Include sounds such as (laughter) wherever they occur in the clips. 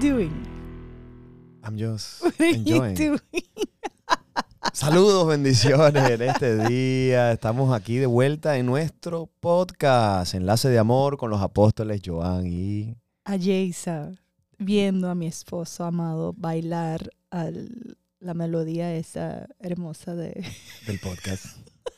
doing? I'm just (laughs) What are you doing? (laughs) Saludos, bendiciones en este día. Estamos aquí de vuelta en nuestro podcast, Enlace de Amor con los apóstoles Joan y... A Jaysa, viendo a mi esposo amado bailar al- la melodía esa hermosa de... del podcast.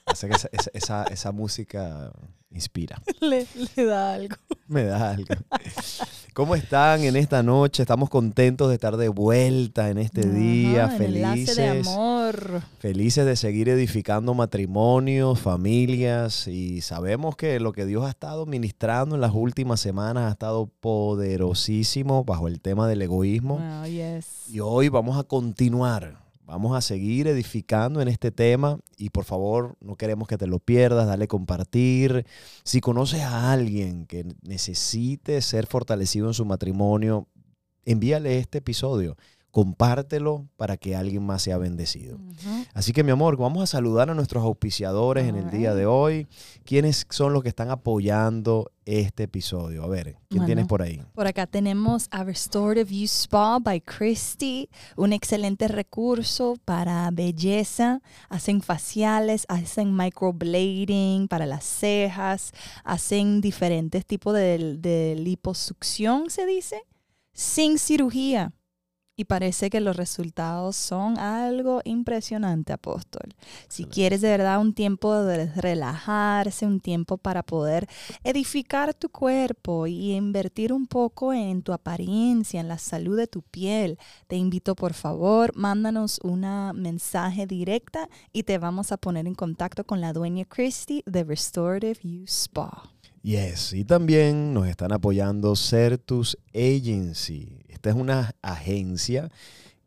Hace que esa, esa- esa- esa música inspira. (laughs) le, le da algo. Me da algo. (laughs) ¿Cómo están en esta noche? Estamos contentos de estar de vuelta en este día, Ajá, Enlace de felices. amor. Felices de seguir edificando matrimonios, familias y sabemos que lo que Dios ha estado ministrando en las últimas semanas ha estado poderosísimo bajo el tema del egoísmo. Wow, yes. Y hoy vamos a continuar, vamos a seguir edificando en este tema y por favor no queremos que te lo pierdas, dale compartir. Si conoces a alguien que necesite ser fortalecido en su matrimonio, envíale este episodio, compártelo para que alguien más sea bendecido. Así que mi amor, vamos a saludar a nuestros auspiciadores en el día de hoy. ¿Quiénes son los que están apoyando este episodio? A ver, ¿quién Bueno. tienes por ahí? Por acá tenemos a Restorative You Spa by Christy, un excelente recurso para belleza. Hacen faciales, hacen microblading para las cejas, hacen diferentes tipos de, de liposucción, se dice, sin cirugía. Y parece que los resultados son algo impresionante, apóstol. Si Excelente. quieres de verdad un tiempo de relajarse, un tiempo para poder edificar tu cuerpo y invertir un poco en tu apariencia, en la salud de tu piel, te invito por favor, mándanos una mensaje directa y te vamos a poner en contacto con la dueña Christy de Restorative You Spa. Yes, y también nos están apoyando Certus Agency. Esta es una agencia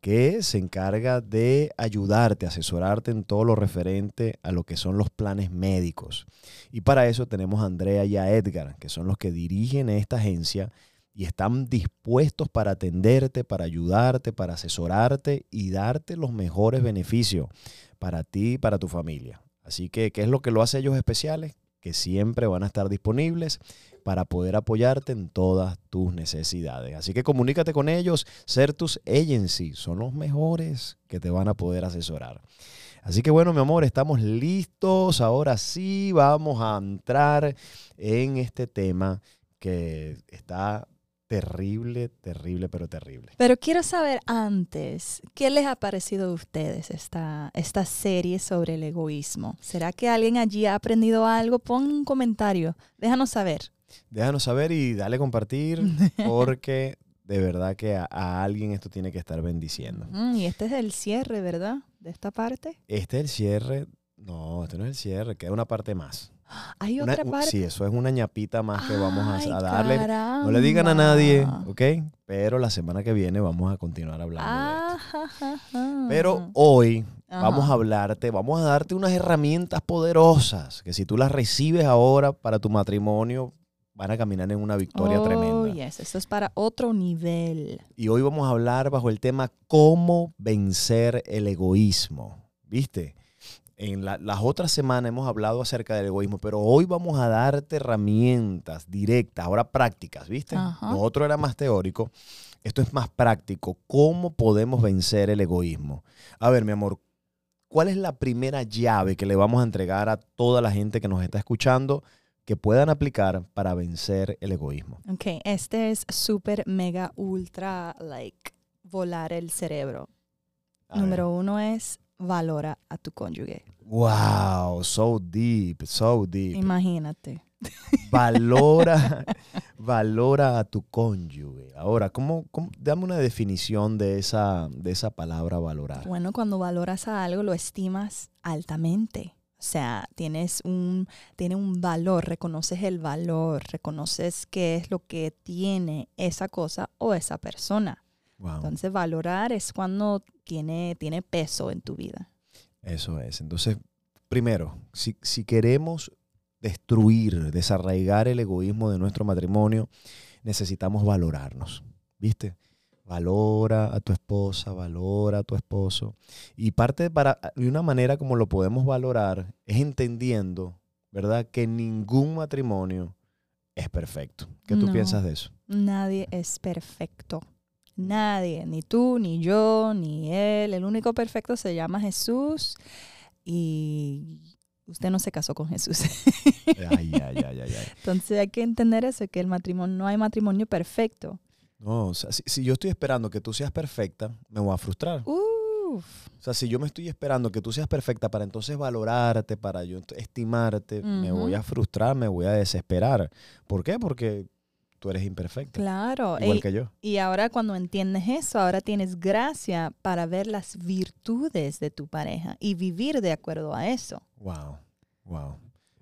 que se encarga de ayudarte, asesorarte en todo lo referente a lo que son los planes médicos. Y para eso tenemos a Andrea y a Edgar, que son los que dirigen esta agencia y están dispuestos para atenderte, para ayudarte, para asesorarte y darte los mejores beneficios para ti y para tu familia. Así que, ¿qué es lo que lo hace ellos especiales? Que siempre van a estar disponibles para poder apoyarte en todas tus necesidades. Así que comunícate con ellos, Certus Agency, son los mejores que te van a poder asesorar. Así que bueno, mi amor, estamos listos. Ahora sí vamos a entrar en este tema que está terrible, terrible, pero terrible. Pero quiero saber antes, ¿qué les ha parecido a ustedes esta, esta serie sobre el egoísmo? ¿Será que alguien allí ha aprendido algo? Pon un comentario, déjanos saber. Déjanos saber y dale compartir (laughs) porque de verdad que a, a alguien esto tiene que estar bendiciendo. Mm, y este es el cierre, ¿verdad? De esta parte. Este es el cierre. No, este no es el cierre, queda una parte más. Hay Una- otra un- parte. sí, eso es una ñapita más que vamos a, Ay, a darle. No le digan a caramba. nadie, ¿ok? Pero la semana que viene vamos a continuar hablando de esto. Pero hoy Ajá. vamos a hablarte, vamos a darte unas herramientas poderosas que si tú las recibes ahora para tu matrimonio, van a caminar en una victoria oh, tremenda. yes, eso es para otro nivel. Y hoy vamos a hablar bajo el tema cómo vencer el egoísmo. ¿Viste? En la- las otras semanas hemos hablado acerca del egoísmo, pero hoy vamos a darte herramientas directas, ahora prácticas, ¿viste? Ajá. Lo otro era más teórico, esto es más práctico. ¿Cómo podemos vencer el egoísmo? A ver, mi amor, ¿cuál es la primera llave que le vamos a entregar a toda la gente que nos está escuchando que puedan aplicar para vencer el egoísmo? Ok, este es súper, mega, ultra, like, volar el cerebro. A ver. Número uno es valora a tu cónyuge. Wow, so deep, so deep. Imagínate. Valora, (laughs) valora a tu cónyuge. Ahora, ¿cómo, cómo- dame una definición de esa, de esa palabra valorar? Bueno, cuando valoras a algo, lo estimas altamente. O sea, tienes un, tiene un valor, reconoces el valor, reconoces qué es lo que tiene esa cosa o esa persona. Wow, Entonces, valorar es cuando tiene, tiene peso en tu vida. eso es. Entonces, primero, si, si queremos destruir, desarraigar el egoísmo de nuestro matrimonio, necesitamos valorarnos. ¿Viste? Valora a tu esposa, valora a tu esposo. Y parte para, de una manera como lo podemos valorar es entendiendo, ¿verdad? Que ningún matrimonio es perfecto. ¿Qué tú No. piensas de eso? Nadie es perfecto. Nadie, ni tú, ni yo, ni él. El único perfecto se llama Jesús y usted no se casó con Jesús. (laughs) Ay, ay, ay, ay, ay. Entonces hay que entender eso, que el matrimonio no hay matrimonio perfecto. No, o sea, si, si yo estoy esperando que tú seas perfecta, me voy a frustrar. Uf. O sea, si yo me estoy esperando que tú seas perfecta para entonces valorarte, para yo estimarte, me voy a frustrar, me voy a desesperar. ¿Por qué? Porque tú eres imperfecta. Claro. Igual y, que yo. y ahora cuando entiendes eso, ahora tienes gracia para ver las virtudes de tu pareja y vivir de acuerdo a eso. Wow, wow.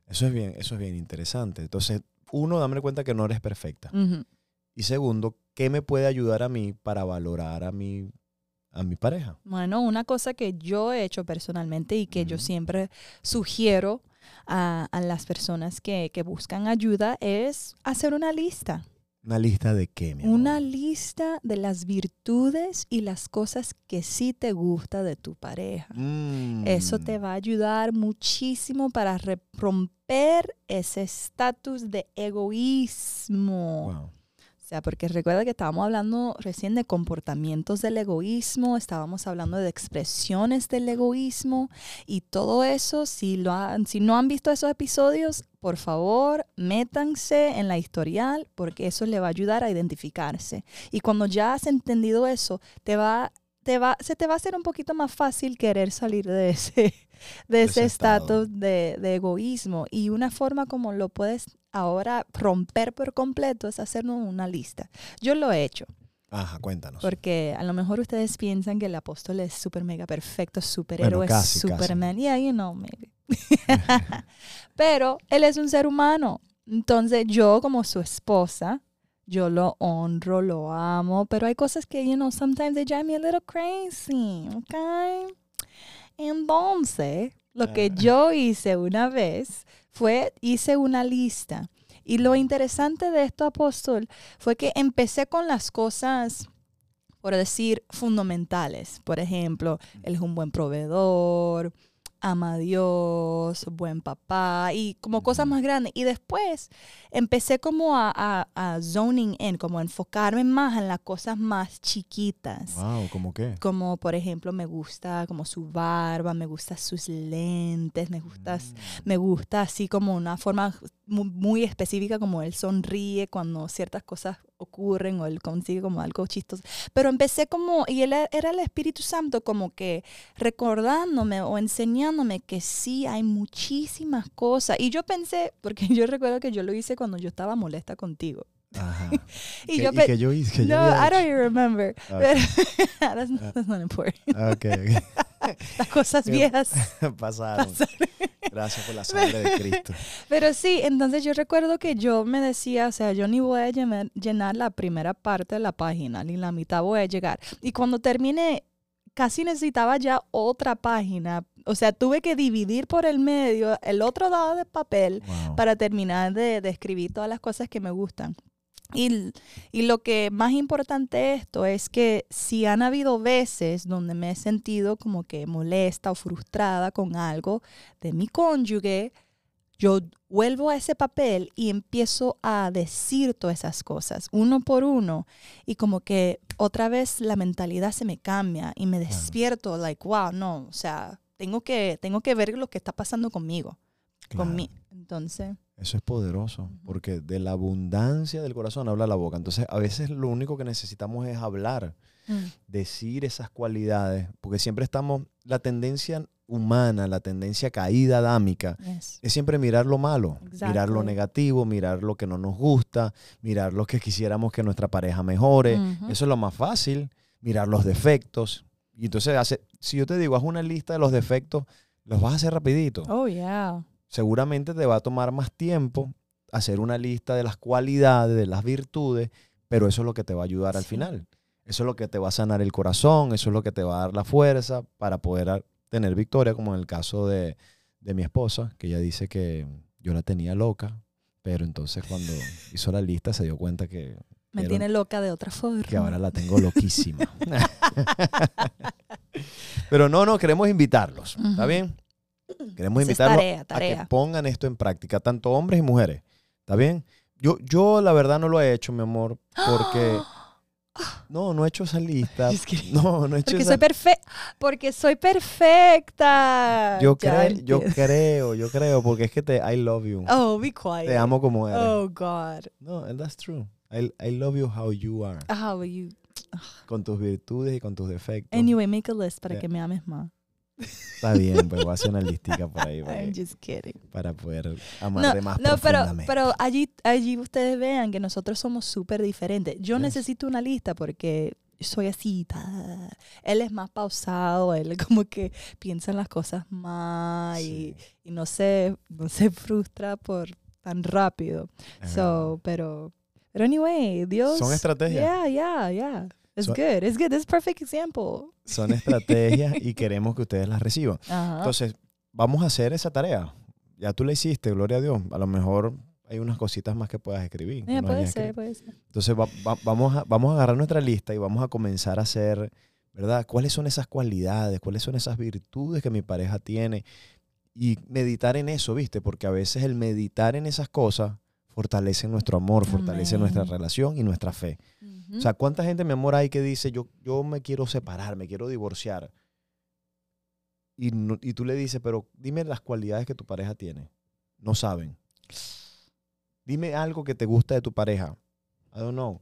Eso es bien, eso es bien interesante. Entonces, uno, dame cuenta que no eres perfecta. Y segundo, ¿qué me puede ayudar a mí para valorar a mi, a mi pareja? Bueno, una cosa que yo he hecho personalmente y que yo siempre sugiero a, a las personas que, que buscan ayuda es hacer una lista. Una lista de qué, mi amor? Una lista de las virtudes y las cosas que sí te gusta de tu pareja. Mm. Eso te va a ayudar muchísimo para romper ese estatus de egoísmo. Wow. O sea, porque recuerda que estábamos hablando recién de comportamientos del egoísmo, estábamos hablando de expresiones del egoísmo y todo eso, si, lo han- si no han visto esos episodios, por favor, métanse en la historial porque eso le va a ayudar a identificarse. Y cuando ya has entendido eso, te va, te va, se te va a hacer un poquito más fácil querer salir de ese (laughs) de ese estatus de, de egoísmo. Y una forma como lo puedes ahora romper por completo es hacernos una lista. Yo lo he hecho, Ajá, cuéntanos. porque a lo mejor ustedes piensan que el apóstol es súper mega perfecto, superhéroe, casi, casi. Superman. Yeah, you know, maybe. (laughs) Pero él es un ser humano. Entonces yo como su esposa, yo lo honro, lo amo, pero hay cosas que, you know, sometimes they drive me a little crazy, okay? Entonces, lo que Ah. yo hice una vez fue, hice una lista. Y lo interesante de esto, apóstol, fue que empecé con las cosas, por decir, fundamentales. Por ejemplo, él es un buen proveedor, ama a Dios, buen papá y como cosas más grandes. Y después empecé como a, a, a zoning in, como a enfocarme más en las cosas más chiquitas. Wow, ¿cómo qué? Como por ejemplo me gusta como su barba, me gusta sus lentes, me gusta, me gusta así como una forma mu- muy, específica como él sonríe cuando ciertas cosas ocurren o él consigue como algo chistoso. Pero empecé como, y él e- era el Espíritu Santo como que recordándome o enseñándome que sí hay muchísimas cosas. Y yo pensé, porque (laughs) yo recuerdo que yo lo hice cuando yo estaba molesta contigo. Ajá. (laughs) Y ¿Qué- yo y que yo hice? que yo no, I don't even remember. Ok. Pero (laughs) that's, not, that's not important. Ok, ok. (laughs) Las cosas viejas. Pasaron. Gracias por la sangre de Cristo. Pero sí, entonces yo recuerdo que yo me decía, o sea, yo ni voy a llenar, llenar la primera parte de la página, ni la mitad voy a llegar. Y cuando terminé, casi necesitaba ya otra página. O sea, tuve que dividir por el medio el otro lado de papel Wow. para terminar de, de escribir todas las cosas que me gustan. Y, y lo que más importante de esto es que si han habido veces donde me he sentido como que molesta o frustrada con algo de mi cónyuge, yo vuelvo a ese papel y empiezo a decir todas esas cosas, uno por uno, y como que otra vez la mentalidad se me cambia y me Claro. despierto, like, wow, no, o sea, tengo que, tengo que ver lo que está pasando conmigo, Claro. con mí. Entonces, Eso es poderoso, porque de la abundancia del corazón habla la boca. Entonces, a veces lo único que necesitamos es hablar, decir esas cualidades, porque siempre estamos, la tendencia humana, la tendencia caída adámica, yes. es siempre mirar lo malo, mirar lo negativo, mirar lo que no nos gusta, mirar lo que quisiéramos que nuestra pareja mejore. Eso es lo más fácil, mirar los defectos. Y entonces, hace, si yo te digo, haz una lista de los defectos, los vas a hacer rapidito. Oh, yeah. Seguramente te va a tomar más tiempo hacer una lista de las cualidades, de las virtudes, pero eso es lo que te va a ayudar al final. Eso es lo que te va a sanar el corazón, eso es lo que te va a dar la fuerza para poder a- tener victoria, como en el caso de, de mi esposa, que ella dice que yo la tenía loca, pero entonces cuando (laughs) hizo la lista se dio cuenta que, Me tiene loca de otra forma. que ahora la tengo loquísima. (laughs) (laughs) pero no, no, queremos invitarlos, ¿está bien? Queremos es invitarlos tarea, a que pongan esto en práctica, tanto hombres y mujeres. ¿Está bien? Yo, yo la verdad no lo he hecho, mi amor, porque (gasps) No, no he hecho esa lista. Just kidding. No, no he hecho Porque esa soy. Porque soy perfecta. Yo, cre- yo creo, yo creo, porque es que te, I love you. Oh, be quiet. Te amo como eres. Oh, God. No, and that's true. I, I love you how you are. How are you? Con tus virtudes y con tus defectos. Anyway, make a list para Yeah. que me ames más. Está bien, pues voy a hacer una listica por ahí para, I'm just kidding. para poder amarte más No, pero, pero allí, allí ustedes vean que nosotros somos súper diferentes. Yo Yes. necesito una lista porque soy así. ta. Él es más pausado, él (laughs) como que piensa en las cosas más y, Sí, y no, se, no se frustra por tan rápido. So, pero, pero anyway, Dios. Son estrategias. Yeah, yeah, yeah. It's Son- good. It's good. This is perfect example. Son estrategias y (laughs) queremos que ustedes las reciban. Ajá. Entonces, vamos a hacer esa tarea. Ya tú la hiciste, gloria a Dios. A lo mejor hay unas cositas más que puedas escribir. Yeah, puede ser, escrito. puede ser. Entonces, va- va- vamos, a, vamos a agarrar nuestra lista y vamos a comenzar a hacer, ¿verdad? ¿Cuáles son esas cualidades? ¿Cuáles son esas virtudes que mi pareja tiene? Y meditar en eso, ¿viste? Porque a veces el meditar en esas cosas fortalece nuestro amor, fortalece Amén. nuestra relación y nuestra fe. O sea, ¿cuánta gente, mi amor, hay que dice, yo, yo me quiero separar, me quiero divorciar? Y, no- y tú le dices, pero dime las cualidades que tu pareja tiene. No saben. Dime algo que te gusta de tu pareja. I don't know. O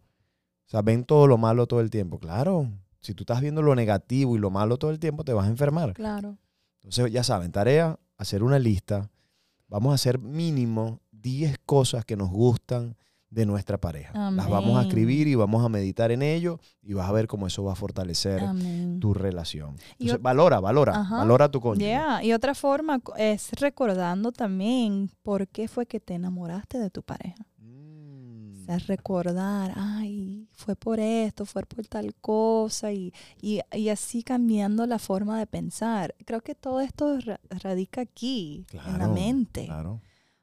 sea, ven todo lo malo todo el tiempo. Claro, si tú estás viendo lo negativo y lo malo todo el tiempo, te vas a enfermar. claro. Entonces, ya saben, tarea, hacer una lista. Vamos a hacer mínimo 10 cosas que nos gustan de nuestra pareja. Las vamos a escribir y vamos a meditar en ello y vas a ver cómo eso va a fortalecer Amén. tu relación. Entonces, valora, valora, Ajá. valora tu cónyuge. Yeah, Y otra forma es recordando también por qué fue que te enamoraste de tu pareja. Mm, O sea, recordar, ay, fue por esto, fue por tal cosa y, y, y así cambiando la forma de pensar. Creo que todo esto ra- radica aquí, en la mente. Claro.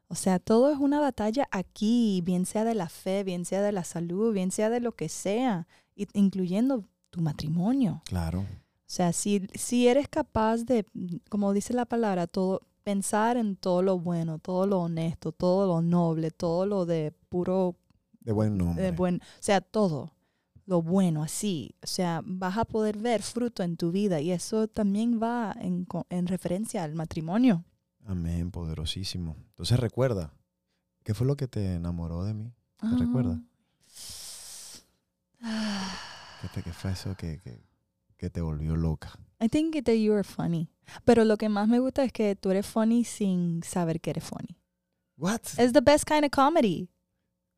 O sea, todo es una batalla aquí, bien sea de la fe, bien sea de la salud, bien sea de lo que sea, incluyendo tu matrimonio. Claro. O sea, si, si eres capaz de, como dice la palabra, todo, pensar en todo lo bueno, todo lo honesto, todo lo noble, todo lo de puro, De buen nombre. de buen, o sea, todo lo bueno así. O sea, vas a poder ver fruto en tu vida y eso también va en, en referencia al matrimonio. Amén, poderosísimo. Entonces recuerda, ¿qué fue lo que te enamoró de mí? ¿Te recuerdas? Ah. ¿Qué, te- qué fue eso que, que, que te volvió loca? I think that you are funny. Pero lo que más me gusta es que tú eres funny sin saber que eres funny. What? It's the best kind of comedy.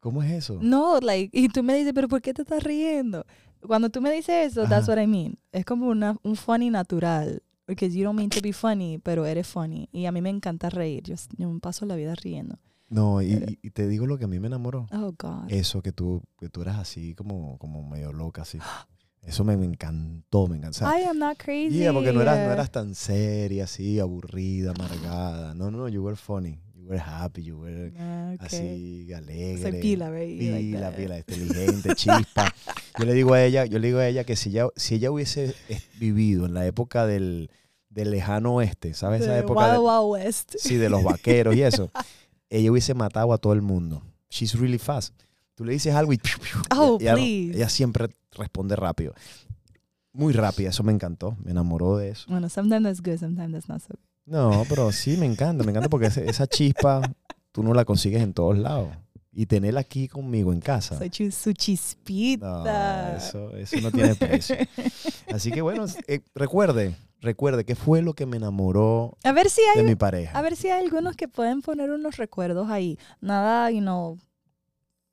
¿Cómo es eso? No, like, y tú me dices, pero ¿por qué te estás riendo? Cuando tú me dices eso, that's what I mean. Es como una, un funny natural. Because you don't mean to be funny, pero eres funny. Y a mí me encanta reír. Yo, yo me paso la vida riendo. No, y, y- te digo lo que a mí me enamoró. Oh, God. Eso que tú, que tú eras así como, como medio loca, así. Eso me, me encantó, me encantó. I am not crazy. yeah, porque no eras, no eras tan seria, así, aburrida, amargada. No, no, no, you were funny. You were happy, you were ah, okay. así, alegre. Soy pila, like Pila, pila, inteligente, chispa. Yo le digo a ella, yo le digo a ella que si ella, si ella hubiese vivido en la época del, del lejano oeste, ¿sabes? Esa época Wild de, Wild West. sí, de los vaqueros y eso, (laughs) ella hubiese matado a todo el mundo. She's really fast. Tú le dices algo y, Oh, ella, please. ella siempre responde rápido. Muy rápida, eso me encantó, me enamoró de eso. Bueno, sometimes that's good, sometimes that's not so good. No, pero sí, me encanta, me encanta porque ese- esa chispa tú no la consigues en todos lados. Y tenerla aquí conmigo en casa. Soy su chispita. Eso, eso no tiene precio. Así que bueno, eh, recuerde, recuerde que fue lo que me enamoró A ver si de hay mi pareja. A ver si hay algunos que pueden poner unos recuerdos ahí. Nada, you know,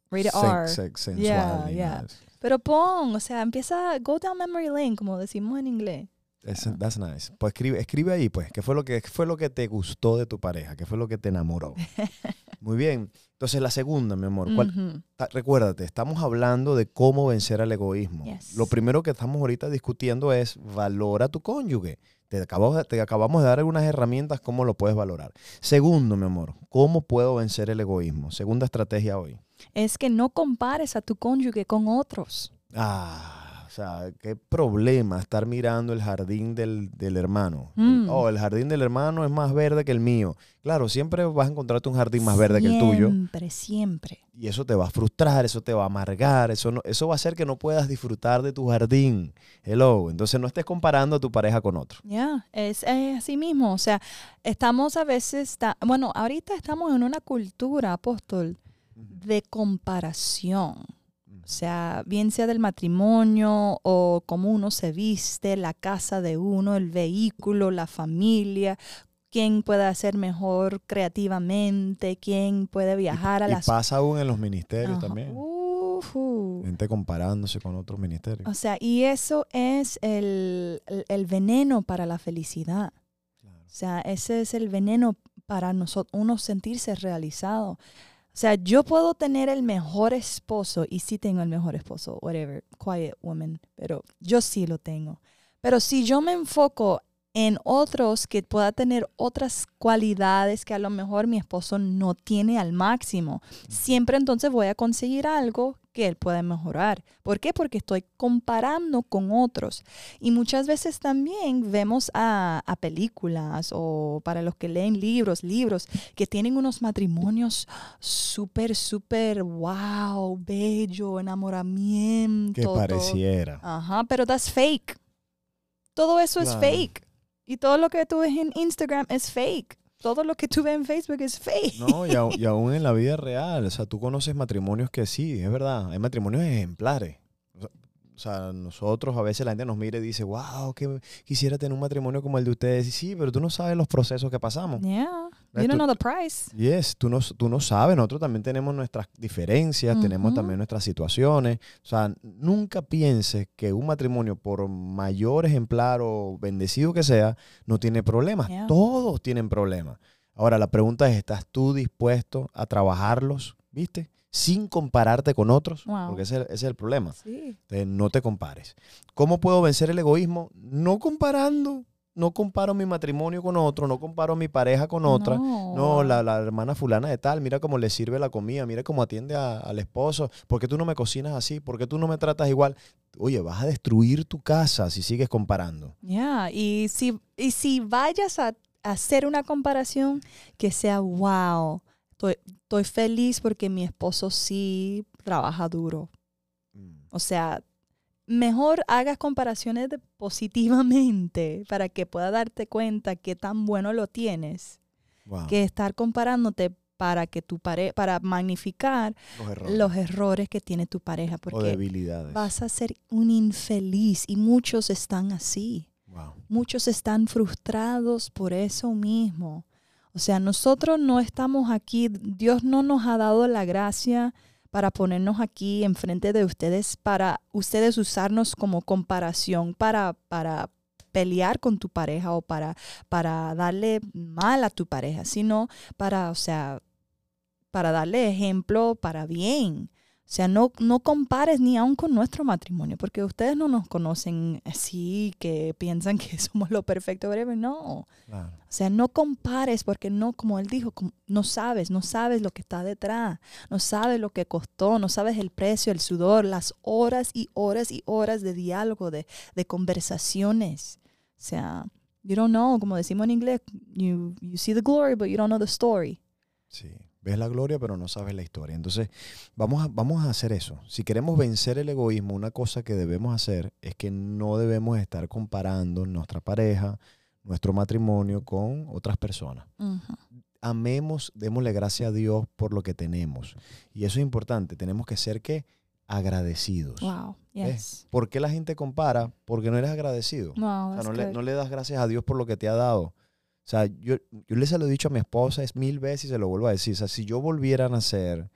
rated Sex- R. sex- sensual, Yeah, ni yeah. nada de eso. Pero pon, o sea, empieza, go down memory lane, como decimos en inglés. That's nice. Pues escribe, escribe ahí, pues, ¿qué fue, lo que, qué fue lo que te gustó de tu pareja? ¿Qué fue lo que te enamoró? (laughs) Muy bien. Entonces, la segunda, mi amor. ¿cuál- ta- recuérdate, estamos hablando de cómo vencer al egoísmo. Yes. Lo primero que estamos ahorita discutiendo es valora a tu cónyuge. Te acabamos, te acabamos de dar algunas herramientas cómo lo puedes valorar. Segundo, mi amor, ¿cómo puedo vencer el egoísmo? Segunda estrategia hoy. Es que no compares a tu cónyuge con otros. Ah, sea, qué problema estar mirando el jardín del, del hermano. Mm. Oh, el jardín del hermano es más verde que el mío. Claro, siempre vas a encontrarte un jardín más verde que el tuyo. Siempre, siempre. Y eso te va a frustrar, eso te va a amargar, eso, no, eso va a hacer que no puedas disfrutar de tu jardín. Hello. Entonces no estés comparando a tu pareja con otro. Ya, es, es así mismo. O sea, estamos a veces, ta- bueno, ahorita estamos en una cultura, apóstol, de comparación. O sea, bien sea del matrimonio o cómo uno se viste, la casa de uno, el vehículo, la familia, quién puede hacer mejor creativamente, quién puede viajar a y las... pasa aún en los ministerios también. Ujú. Gente comparándose con otros ministerios. O sea, y eso es el, el- el veneno para la felicidad. Claro. O sea, ese es el veneno para nosotros, uno sentirse realizado. O sea, yo puedo tener el mejor esposo y sí tengo el mejor esposo, whatever, quiet woman, pero yo sí lo tengo. Pero si yo me enfoco en otros que pueda tener otras cualidades que a lo mejor mi esposo no tiene al máximo, siempre entonces voy a conseguir algo que él pueda mejorar. ¿Por qué? Porque estoy comparando con otros. Y muchas veces también vemos a, a películas o para los que leen libros, libros que tienen unos matrimonios súper, súper, wow, bello, enamoramiento. Que todo. pareciera. Ajá, pero that's fake. Todo eso es fake. Y todo lo que tú ves en Instagram es fake. Todo lo que tú ves en Facebook es fake. No, y, au- y (laughs) aún en la vida real, o sea, tú conoces matrimonios que sí, es verdad, hay matrimonios ejemplares. O sea, o sea, nosotros a veces la gente nos mira y dice, wow, que quisiera tener un matrimonio como el de ustedes. Y sí, pero tú no sabes los procesos que pasamos. Yeah. You don't know the price. Yes, tú no, tú no sabes, nosotros también tenemos nuestras diferencias, tenemos Ujú. también nuestras situaciones. O sea, nunca pienses que un matrimonio, por mayor ejemplar o bendecido que sea, no tiene problemas. Yeah. Todos tienen problemas. Ahora, la pregunta es, ¿estás tú dispuesto a trabajarlos, viste? Sin compararte con otros, Wow. porque ese, ese es el problema. Sí. Entonces, no te compares. ¿Cómo puedo vencer el egoísmo? No comparando. No comparo mi matrimonio con otro, no comparo mi pareja con otra. No, No, la, la hermana fulana de tal, mira cómo le sirve la comida, mira cómo atiende a- al esposo. ¿Por qué tú no me cocinas así? ¿Por qué tú no me tratas igual? Oye, vas a destruir tu casa si sigues comparando. Yeah, y si, y si vayas a, a hacer una comparación, que sea, wow, estoy, estoy feliz porque mi esposo sí trabaja duro. O sea, mejor hagas comparaciones de- positivamente para que pueda darte cuenta qué tan bueno lo tienes, Wow. que estar comparándote para que tu pare para magnificar Los errores los errores que tiene tu pareja, o porque debilidades. vas a ser un infeliz y muchos están así. Wow. Muchos están frustrados por eso mismo. O sea, nosotros no estamos aquí, Dios no nos ha dado la gracia para ponernos aquí enfrente de ustedes, para ustedes usarnos como comparación, para, para pelear con tu pareja o para, para darle mal a tu pareja, sino para, o sea, para darle ejemplo para bien. O sea, no, no compares ni aún con nuestro matrimonio, porque ustedes no nos conocen así, que piensan que (laughs) somos lo perfecto, whatever. No. Claro. O sea, no compares, porque no, como él dijo, no sabes, no sabes lo que está detrás, no sabes lo que costó, no sabes el precio, el sudor, las horas y horas y horas de diálogo, de, de conversaciones. O sea, you don't know, como decimos en inglés, you, you see the glory, but you don't know the story. Sí. Ves la gloria, pero no sabes la historia. Entonces, vamos a, vamos a hacer eso. Si queremos vencer el egoísmo, una cosa que debemos hacer es que no debemos estar comparando nuestra pareja, nuestro matrimonio con otras personas. Amemos, démosle gracias a Dios por lo que tenemos. Y eso es importante. Tenemos que ser ¿qué? agradecidos. Wow, yes. ¿Por qué la gente compara? Porque no eres agradecido. Wow, O sea, no le, no le das gracias a Dios por lo que te ha dado. O sea, yo, yo les se lo he dicho a mi esposa es mil veces y se lo vuelvo a decir. O sea, si yo volviera a nacer,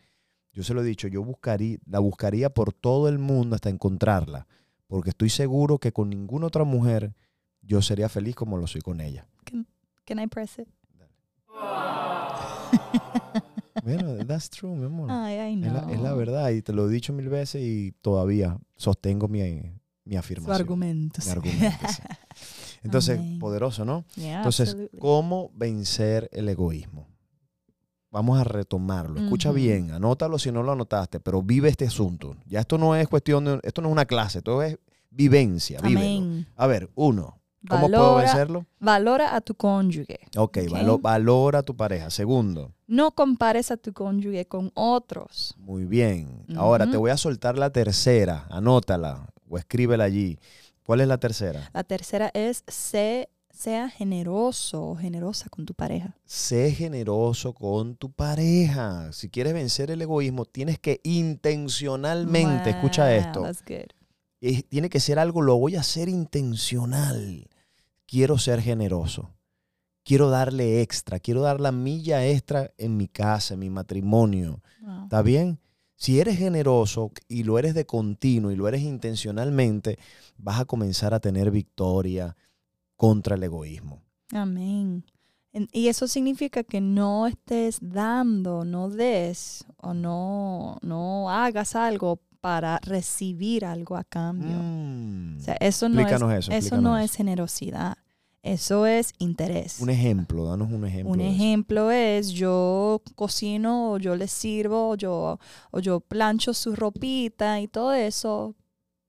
yo se lo he dicho, yo buscaría, la buscaría por todo el mundo hasta encontrarla. Porque estoy seguro que con ninguna otra mujer yo sería feliz como lo soy con ella. Can I press it? (laughs) Bueno, that's true, mi amor. Ay, I es, know. la, es la verdad y te lo he dicho mil veces y todavía sostengo mi, mi Su afirmación. argumento. Mi argumento, sí. (laughs) Entonces, Amén. poderoso, ¿no? Yeah, Entonces, absolutely. ¿cómo vencer el egoísmo? Vamos a retomarlo. Escucha bien, anótalo si no lo anotaste, pero vive este asunto. Ya esto no es cuestión de, esto no es una clase, esto es vivencia. Amén. A ver, uno, ¿cómo puedo vencerlo? valora a tu cónyuge. Ok, Ok. valo- valora a tu pareja. Segundo, No compares a tu cónyuge con otros. muy bien. Ahora te voy a soltar la tercera, anótala o escríbela allí. ¿Cuál es la tercera? La tercera es sé- sea generoso o generosa con tu pareja. Sé generoso con tu pareja. Si quieres vencer el egoísmo, tienes que intencionalmente, escucha esto, that's good. es- tiene que ser algo, lo voy a hacer intencional. Quiero ser generoso. Quiero darle extra, quiero dar la milla extra en mi casa, en mi matrimonio. Wow. ¿Está bien? Si eres generoso y lo eres de continuo y lo eres intencionalmente, vas a comenzar a tener victoria contra el egoísmo. Amén. Y eso significa que no estés dando, no des o no, no hagas algo para recibir algo a cambio. Mm. O sea, eso no, es, Explícanos eso. eso explícanos no eso. es generosidad. Eso es interés. Un ejemplo, danos un ejemplo. Un ejemplo es yo cocino o yo le sirvo o yo, o yo plancho su ropita y todo eso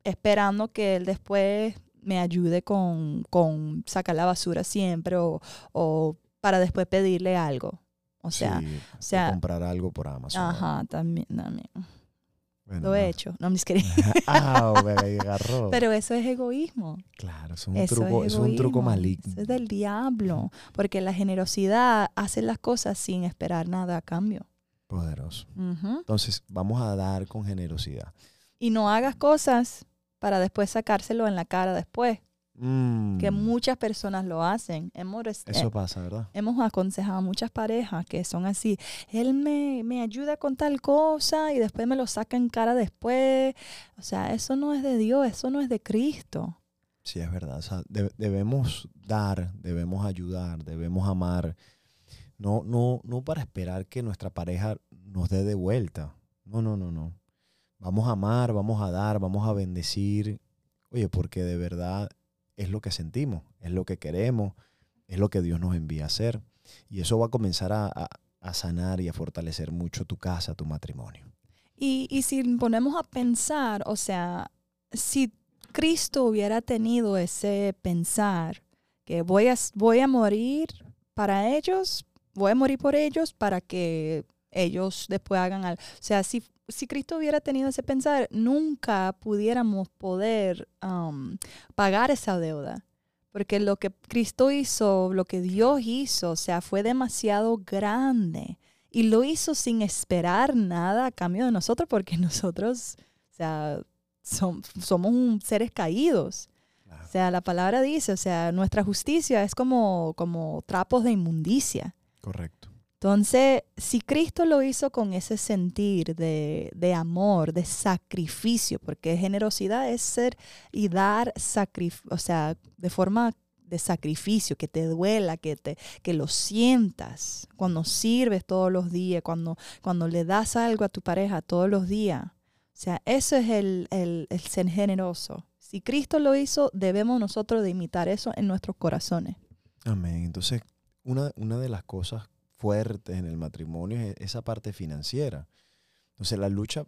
esperando que él después me ayude con, con sacar la basura siempre o, o para después pedirle algo. O sea, Sí, o sea- comprar algo por Amazon. ajá, también, también. Bueno, Lo he no. hecho. No me (laughs) ah, me (laughs) agarró. Pero eso es egoísmo. claro, es un Eso truco, es es un truco maligno. Eso es del diablo. Porque la generosidad hace las cosas sin esperar nada a cambio. Poderoso. Entonces, vamos a dar con generosidad. Y no hagas cosas para después sacárselo en la cara después. Mm, Que muchas personas lo hacen. Hemos, Eso eh, pasa, ¿verdad? hemos aconsejado a muchas parejas que son así. Él me, me ayuda con tal cosa y después me lo saca en cara después. O sea, eso no es de Dios, eso no es de Cristo. Sí, es verdad. O sea, de- debemos dar, debemos ayudar, debemos amar. No, no, no para esperar que nuestra pareja nos dé de vuelta. No, no, no, no. Vamos a amar, vamos a dar, vamos a bendecir. Oye, porque de verdad es lo que sentimos, es lo que queremos, es lo que Dios nos envía a hacer. Y eso va a comenzar a, a- sanar y a fortalecer mucho tu casa, tu matrimonio. Y, y si ponemos a pensar, o sea, si Cristo hubiera tenido ese pensar que voy a, voy a morir para ellos, voy a morir por ellos para que ellos después hagan algo. O sea, si, si Cristo hubiera tenido ese pensar, nunca pudiéramos poder um, pagar esa deuda. Porque lo que Cristo hizo, lo que Dios hizo, o sea, fue demasiado grande. Y lo hizo sin esperar nada a cambio de nosotros, porque (laughs) nosotros, o sea, som- somos un- seres caídos. O sea, la palabra dice, o sea, nuestra justicia es como, como trapos de inmundicia. Correcto. Entonces, si Cristo lo hizo con ese sentir de, de amor, de sacrificio, porque generosidad es ser y dar o sea, de forma de sacrificio, que te duela, que, te, que lo sientas cuando sirves todos los días, cuando, cuando le das algo a tu pareja todos los días. O sea, eso es el, el, el ser generoso. Si Cristo lo hizo, debemos nosotros de imitar eso en nuestros corazones. Amén. Entonces, una, una de las cosas fuertes en el matrimonio es esa parte financiera. Entonces, la lucha,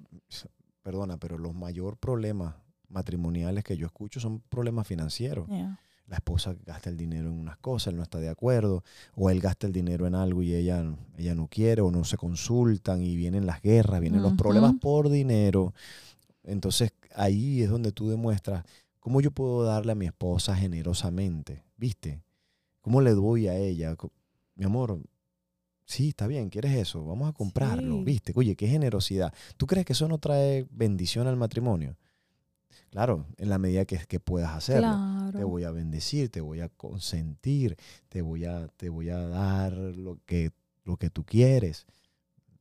perdona, pero los mayor problemas matrimoniales que yo escucho son problemas financieros. Yeah. La esposa gasta el dinero en unas cosas, él no está de acuerdo, o él gasta el dinero en algo y ella, ella no quiere, o no se consultan y vienen las guerras, vienen los problemas por dinero. Entonces, ahí es donde tú demuestras cómo yo puedo darle a mi esposa generosamente, ¿viste? ¿Cómo le doy a ella? Mi amor, sí, está bien, ¿quieres eso? Vamos a comprarlo, Sí. ¿viste? Oye, qué generosidad. ¿Tú crees que eso no trae bendición al matrimonio? Claro, en la medida que, que puedas hacerlo. Claro. Te voy a bendecir, te voy a consentir, te voy a, te voy a dar lo que, lo que tú quieres.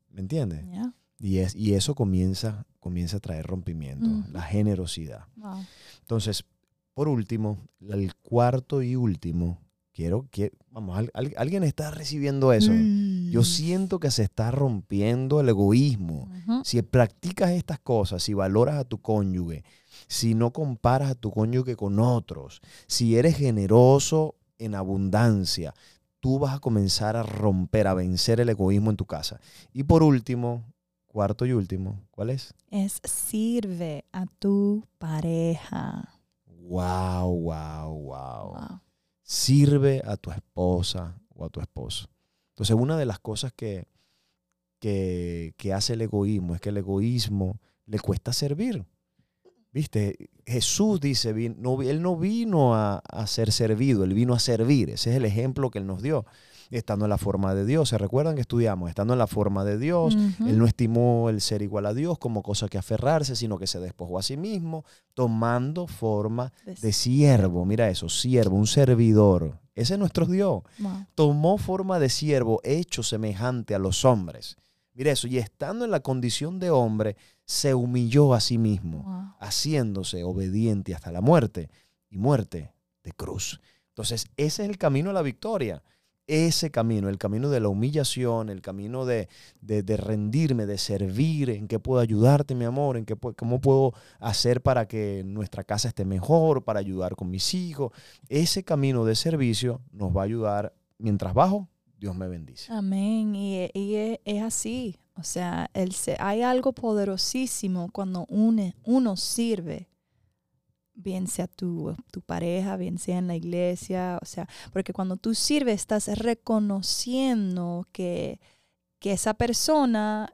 ¿Me entiendes? Yeah. Y, es, y eso comienza, comienza a traer rompimiento, la generosidad. Wow. Entonces, por último, el cuarto y último, quiero que, vamos, al- al- alguien está recibiendo eso. Yo Mm. siento que se está rompiendo el egoísmo. Si practicas estas cosas, si valoras a tu cónyuge, si no comparas a tu cónyuge con otros, si eres generoso en abundancia, tú vas a comenzar a romper, a vencer el egoísmo en tu casa. Y por último, cuarto y último, ¿cuál es? Es sirve a tu pareja. Wow, wow, wow. Wow. Sirve a tu esposa o a tu esposo. Entonces, una de las cosas que, que, que hace el egoísmo es que el egoísmo le cuesta servir. ¿Viste? Jesús dice, no, él no vino a, a ser servido, él vino a servir. Ese es el ejemplo que él nos dio. Estando en la forma de Dios, ¿se recuerdan que estudiamos? Estando en la forma de Dios, él no estimó el ser igual a Dios como cosa que aferrarse, sino que se despojó a sí mismo, tomando forma de siervo. Mira eso, siervo, un servidor. Ese es nuestro Dios. Wow. Tomó forma de siervo, hecho semejante a los hombres. Mira eso, y estando en la condición de hombre, se humilló a sí mismo, Wow. haciéndose obediente hasta la muerte y muerte de cruz. Entonces, ese es el camino a la victoria. Ese camino, el camino de la humillación, el camino de, de- rendirme, de servir, en qué puedo ayudarte, mi amor, en qué, cómo puedo hacer para que nuestra casa esté mejor, para ayudar con mis hijos. Ese camino de servicio nos va a ayudar mientras bajo, Dios me bendice. Amén. Y, y es, es así. O sea, el hay algo poderosísimo cuando une, uno sirve, bien sea tu, tu pareja, bien sea en la iglesia. O sea, porque cuando tú sirves estás reconociendo que, que esa persona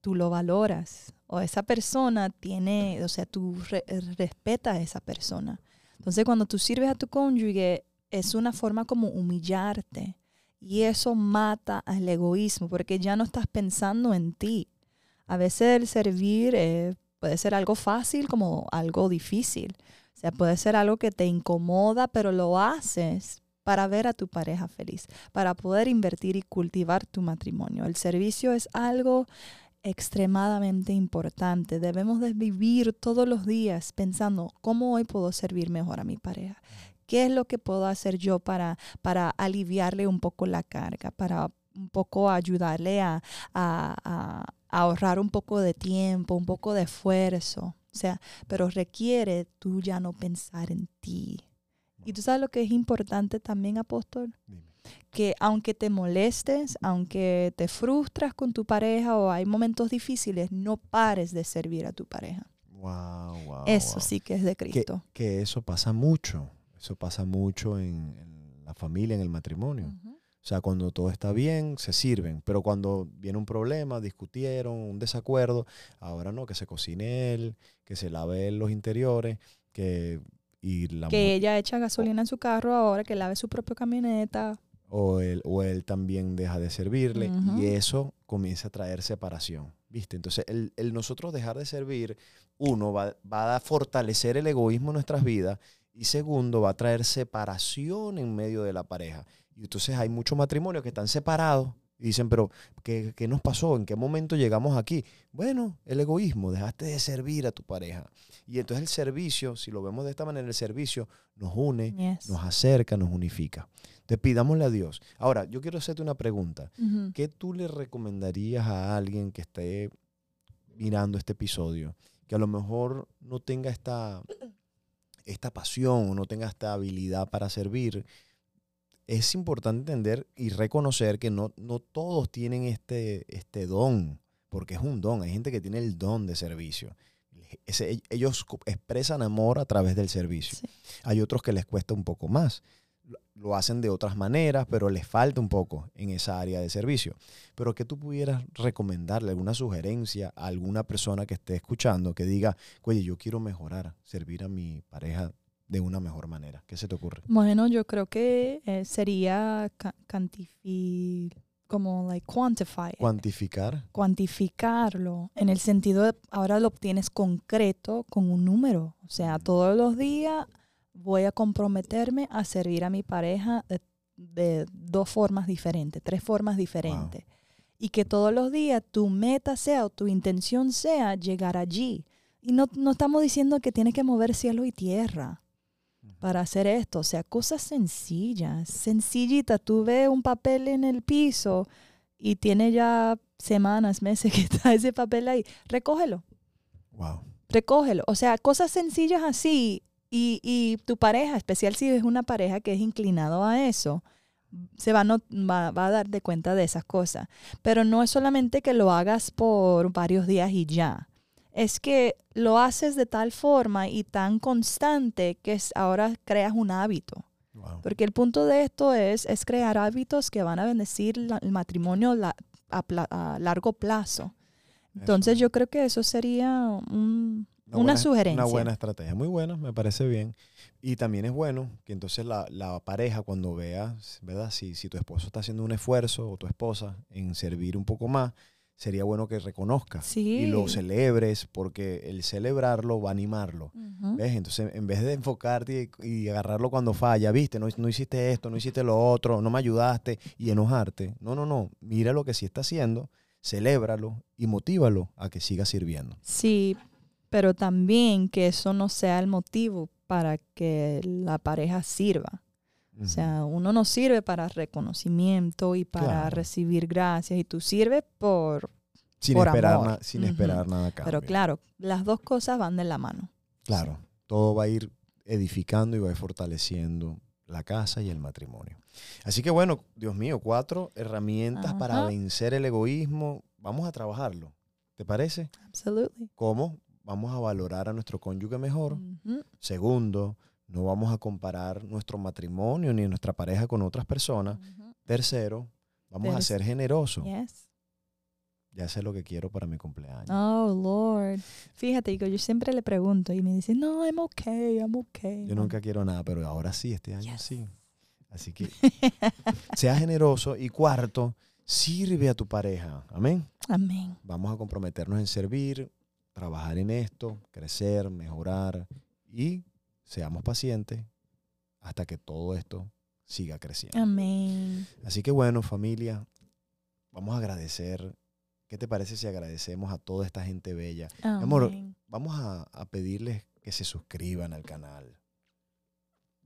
tú lo valoras. O esa persona tiene, o sea, tú re- respetas a esa persona. Entonces, cuando tú sirves a tu cónyuge, es una forma como humillarte. Y eso mata al egoísmo porque ya no estás pensando en ti. A veces el servir eh, puede ser algo fácil como algo difícil. O sea, puede ser algo que te incomoda, pero lo haces para ver a tu pareja feliz, para poder invertir y cultivar tu matrimonio. El servicio es algo extremadamente importante. Debemos de vivir todos los días pensando cómo hoy puedo servir mejor a mi pareja. ¿Qué es lo que puedo hacer yo para, para aliviarle un poco la carga, para un poco ayudarle a, a- ahorrar un poco de tiempo, un poco de esfuerzo? O sea, pero requiere tú ya no pensar en ti. Y tú sabes lo que es importante también, apóstol, Dime. que aunque te molestes, aunque te frustras con tu pareja o hay momentos difíciles, no pares de servir a tu pareja. Wow, wow. Eso wow. sí que es de Cristo. Que eso pasa mucho. Eso pasa mucho en, en la familia, en el matrimonio. Ujú. O sea, cuando todo está bien, se sirven. Pero cuando viene un problema, discutieron, un desacuerdo, ahora no, que se cocine él, que se lave los interiores, que y la Que ella echa gasolina en su carro ahora, que lave su propia camioneta. o él, o él también deja de servirle y eso comienza a traer separación, ¿viste? Entonces, el, el nosotros dejar de servir, uno, va, va a fortalecer el egoísmo en nuestras vidas y segundo, va a traer separación en medio de la pareja. Y entonces hay muchos matrimonios que están separados y dicen, pero ¿qué, qué nos pasó? ¿En qué momento llegamos aquí? Bueno, el egoísmo, dejaste de servir a tu pareja. Y entonces el servicio, si lo vemos de esta manera, el servicio nos une, Yes. nos acerca, nos unifica. Te pidámosle a Dios. Ahora, yo quiero hacerte una pregunta. ¿Qué tú le recomendarías a alguien que esté mirando este episodio, que a lo mejor no tenga esta, esta pasión o no tenga esta habilidad para servir? Es importante entender y reconocer que no, no todos tienen este, este don, porque es un don. Hay gente que tiene el don de servicio. Ese- ellos expresan amor a través del servicio. Sí. Hay otros que les cuesta un poco más. Lo- Lo hacen de otras maneras, pero les falta un poco en esa área de servicio. Pero que tú pudieras recomendarle alguna sugerencia a alguna persona que esté escuchando que diga, oye, yo quiero mejorar, servir a mi pareja de una mejor manera. ¿Qué se te ocurre? Bueno, yo creo que eh, sería ca- cantifi- como like quantify, Cuantificar. cuantificarlo en el sentido de ahora lo obtienes concreto con un número. O sea, todos los días voy a comprometerme a servir a mi pareja de, de dos formas diferentes, tres formas diferentes. Y que todos los días tu meta sea o tu intención sea llegar allí. Y no, no estamos diciendo que tienes que mover cielo y tierra para hacer esto. O sea, cosas sencillas, sencillitas. Tú ves un papel en el piso y tiene ya semanas, (laughs) meses que está ese papel ahí. Recógelo, Wow. recógelo. O sea, cosas sencillas así. Y, y tu pareja, especial si es una pareja que es inclinado a eso, se va a, no- va, va a dar de cuenta de esas cosas. Pero no es solamente que lo hagas por varios días y ya. Es que lo haces de tal forma y tan constante que ahora creas un hábito. Wow. Porque el punto de esto es, es crear hábitos que van a bendecir la- el matrimonio la- a, pla- a largo plazo. Entonces Eso. yo creo que eso sería un- una, buena- sugerencia. Una buena estrategia, muy buena, me parece bien. Y también es bueno que entonces la, la pareja cuando vea, ¿verdad? Si, si tu esposo está haciendo un esfuerzo o tu esposa en servir un poco más, sería bueno que reconozca Sí. y lo celebres porque el celebrarlo va a animarlo. ¿Ves? Entonces, en vez de enfocarte y, y agarrarlo cuando falla, viste, no, no hiciste esto, no hiciste lo otro, no me ayudaste y enojarte. No, no, no. Mira lo que sí está haciendo, celébralo y motívalo a que siga sirviendo. Sí, pero también que eso no sea el motivo para que la pareja sirva. O sea, uno no sirve para reconocimiento y para Claro. recibir gracias y tú sirves por... sin por esperar, amor. na- sin esperar nada a cambio. Pero claro, las dos cosas van de la mano. Claro, todo va a ir edificando y va a ir fortaleciendo la casa y el matrimonio. Así que bueno, Dios mío, cuatro herramientas para vencer el egoísmo. Vamos a trabajarlo. ¿Te parece? Absolutely. ¿Cómo? Vamos a valorar a nuestro cónyuge mejor. Segundo, no vamos a comparar nuestro matrimonio ni nuestra pareja con otras personas. Ujú. Tercero, vamos a Terc- ser generosos. Yes. Ya sé lo que quiero para mi cumpleaños. Oh, Lord. Fíjate, yo siempre le pregunto y me dice, no, I'm okay, I'm okay. Yo nunca quiero nada, pero ahora sí, este año Yes. sí. Así que (laughs) sea generoso. Y cuarto, sirve a tu pareja. Amén. Amén. Vamos a comprometernos en servir, trabajar en esto, crecer, mejorar y seamos pacientes hasta que todo esto siga creciendo. Amén. Así que bueno, familia, vamos a agradecer. ¿Qué te parece si agradecemos a toda esta gente bella? amor. Vamos a, a pedirles que se suscriban al canal.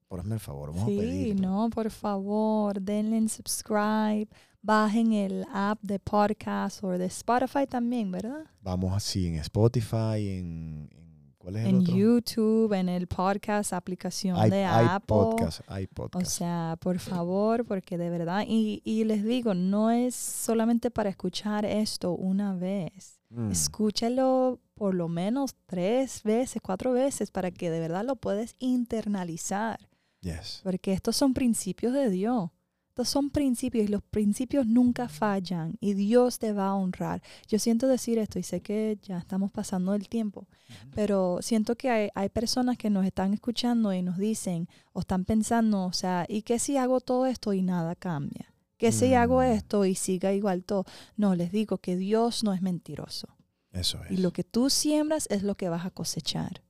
Por el favor, vamos a Sí, pedir. no, por favor, denle en subscribe, bajen el app de podcast o de Spotify también, ¿verdad? Vamos así en Spotify, en, en- ¿cuál es el En otro? YouTube, en el podcast, aplicación de Apple. iPodcast, O iPodcast. sea, por favor, porque de verdad, y, y les digo, no es solamente para escuchar esto una vez. Mm, Escúchalo por lo menos tres veces, cuatro veces, para que de verdad lo puedes internalizar. yes. Porque estos son principios de Dios. Estos son principios y los principios nunca fallan y Dios te va a honrar. Yo siento decir esto y sé que ya estamos pasando el tiempo, pero siento que hay, hay personas que nos están escuchando y nos dicen o están pensando, o sea, ¿y qué si hago todo esto y nada cambia? ¿Qué si hago Mm. esto y siga igual todo? No, les digo que Dios no es mentiroso. Eso es. Y lo que tú siembras es lo que vas a cosechar.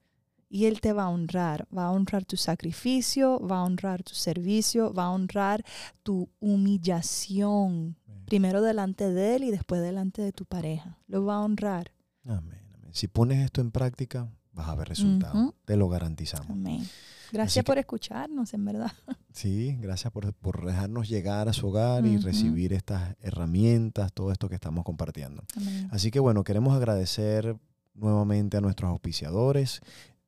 Y Él te va a honrar, va a honrar tu sacrificio, va a honrar tu servicio, va a honrar tu humillación, primero delante de Él y después delante de tu pareja. Lo va a honrar. Amén, amén. Si pones esto en práctica, vas a ver resultados. Te lo garantizamos. Amén. Gracias que- por escucharnos, en verdad. (laughs) Sí, gracias por, por dejarnos llegar a su hogar y recibir estas herramientas, todo esto que estamos compartiendo. Amén. Así que bueno, queremos agradecer nuevamente a nuestros auspiciadores,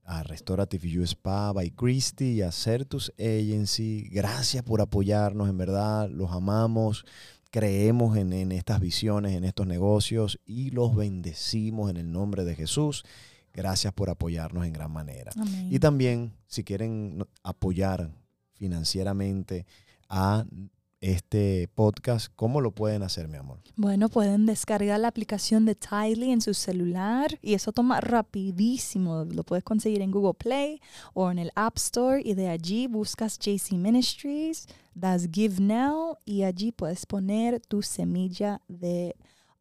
a Restorative You Spa by Christy y a Certus Agency. Gracias por apoyarnos, en verdad, los amamos, creemos en, en estas visiones, en estos negocios y los bendecimos en el nombre de Jesús. Gracias por apoyarnos en gran manera. Amén. Y también, si quieren apoyar financieramente a este podcast, ¿cómo lo pueden hacer, mi amor? Bueno, pueden descargar la aplicación de Tidely en su celular y eso toma rapidísimo. Lo puedes conseguir en Google Play o en el App Store y de allí buscas JC Ministries, das Give Now y allí puedes poner tu semilla de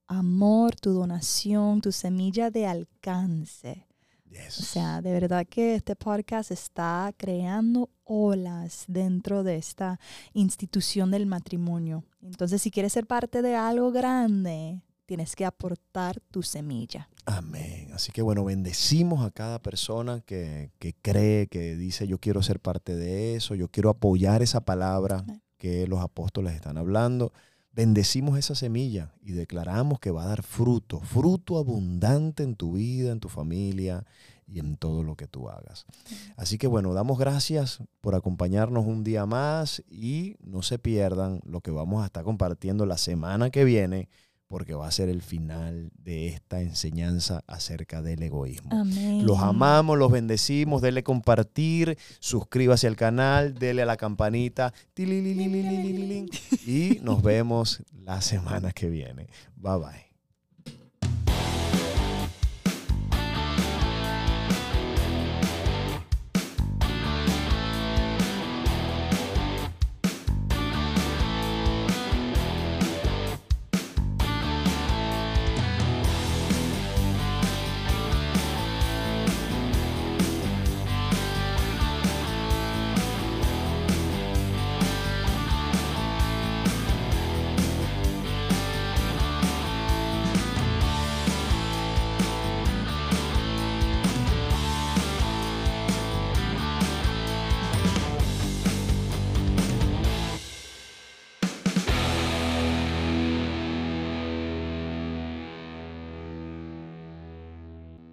amor, tu donación, tu semilla de alcance. Yes. O sea, de verdad que este podcast está creando olas dentro de esta institución del matrimonio. Entonces, si quieres ser parte de algo grande, tienes que aportar tu semilla. Amén. Así que bueno, bendecimos a cada persona que, que cree, que dice yo quiero ser parte de eso, yo quiero apoyar esa palabra Amén. que los apóstoles están hablando. Bendecimos esa semilla y declaramos que va a dar fruto, fruto abundante en tu vida, en tu familia y en todo lo que tú hagas. Así que bueno, damos gracias por acompañarnos un día más y no se pierdan lo que vamos a estar compartiendo la semana que viene porque va a ser el final de esta enseñanza acerca del egoísmo. Los amamos, los bendecimos, dele compartir, suscríbase al canal, dele a la campanita y nos vemos la semana que viene. Bye bye.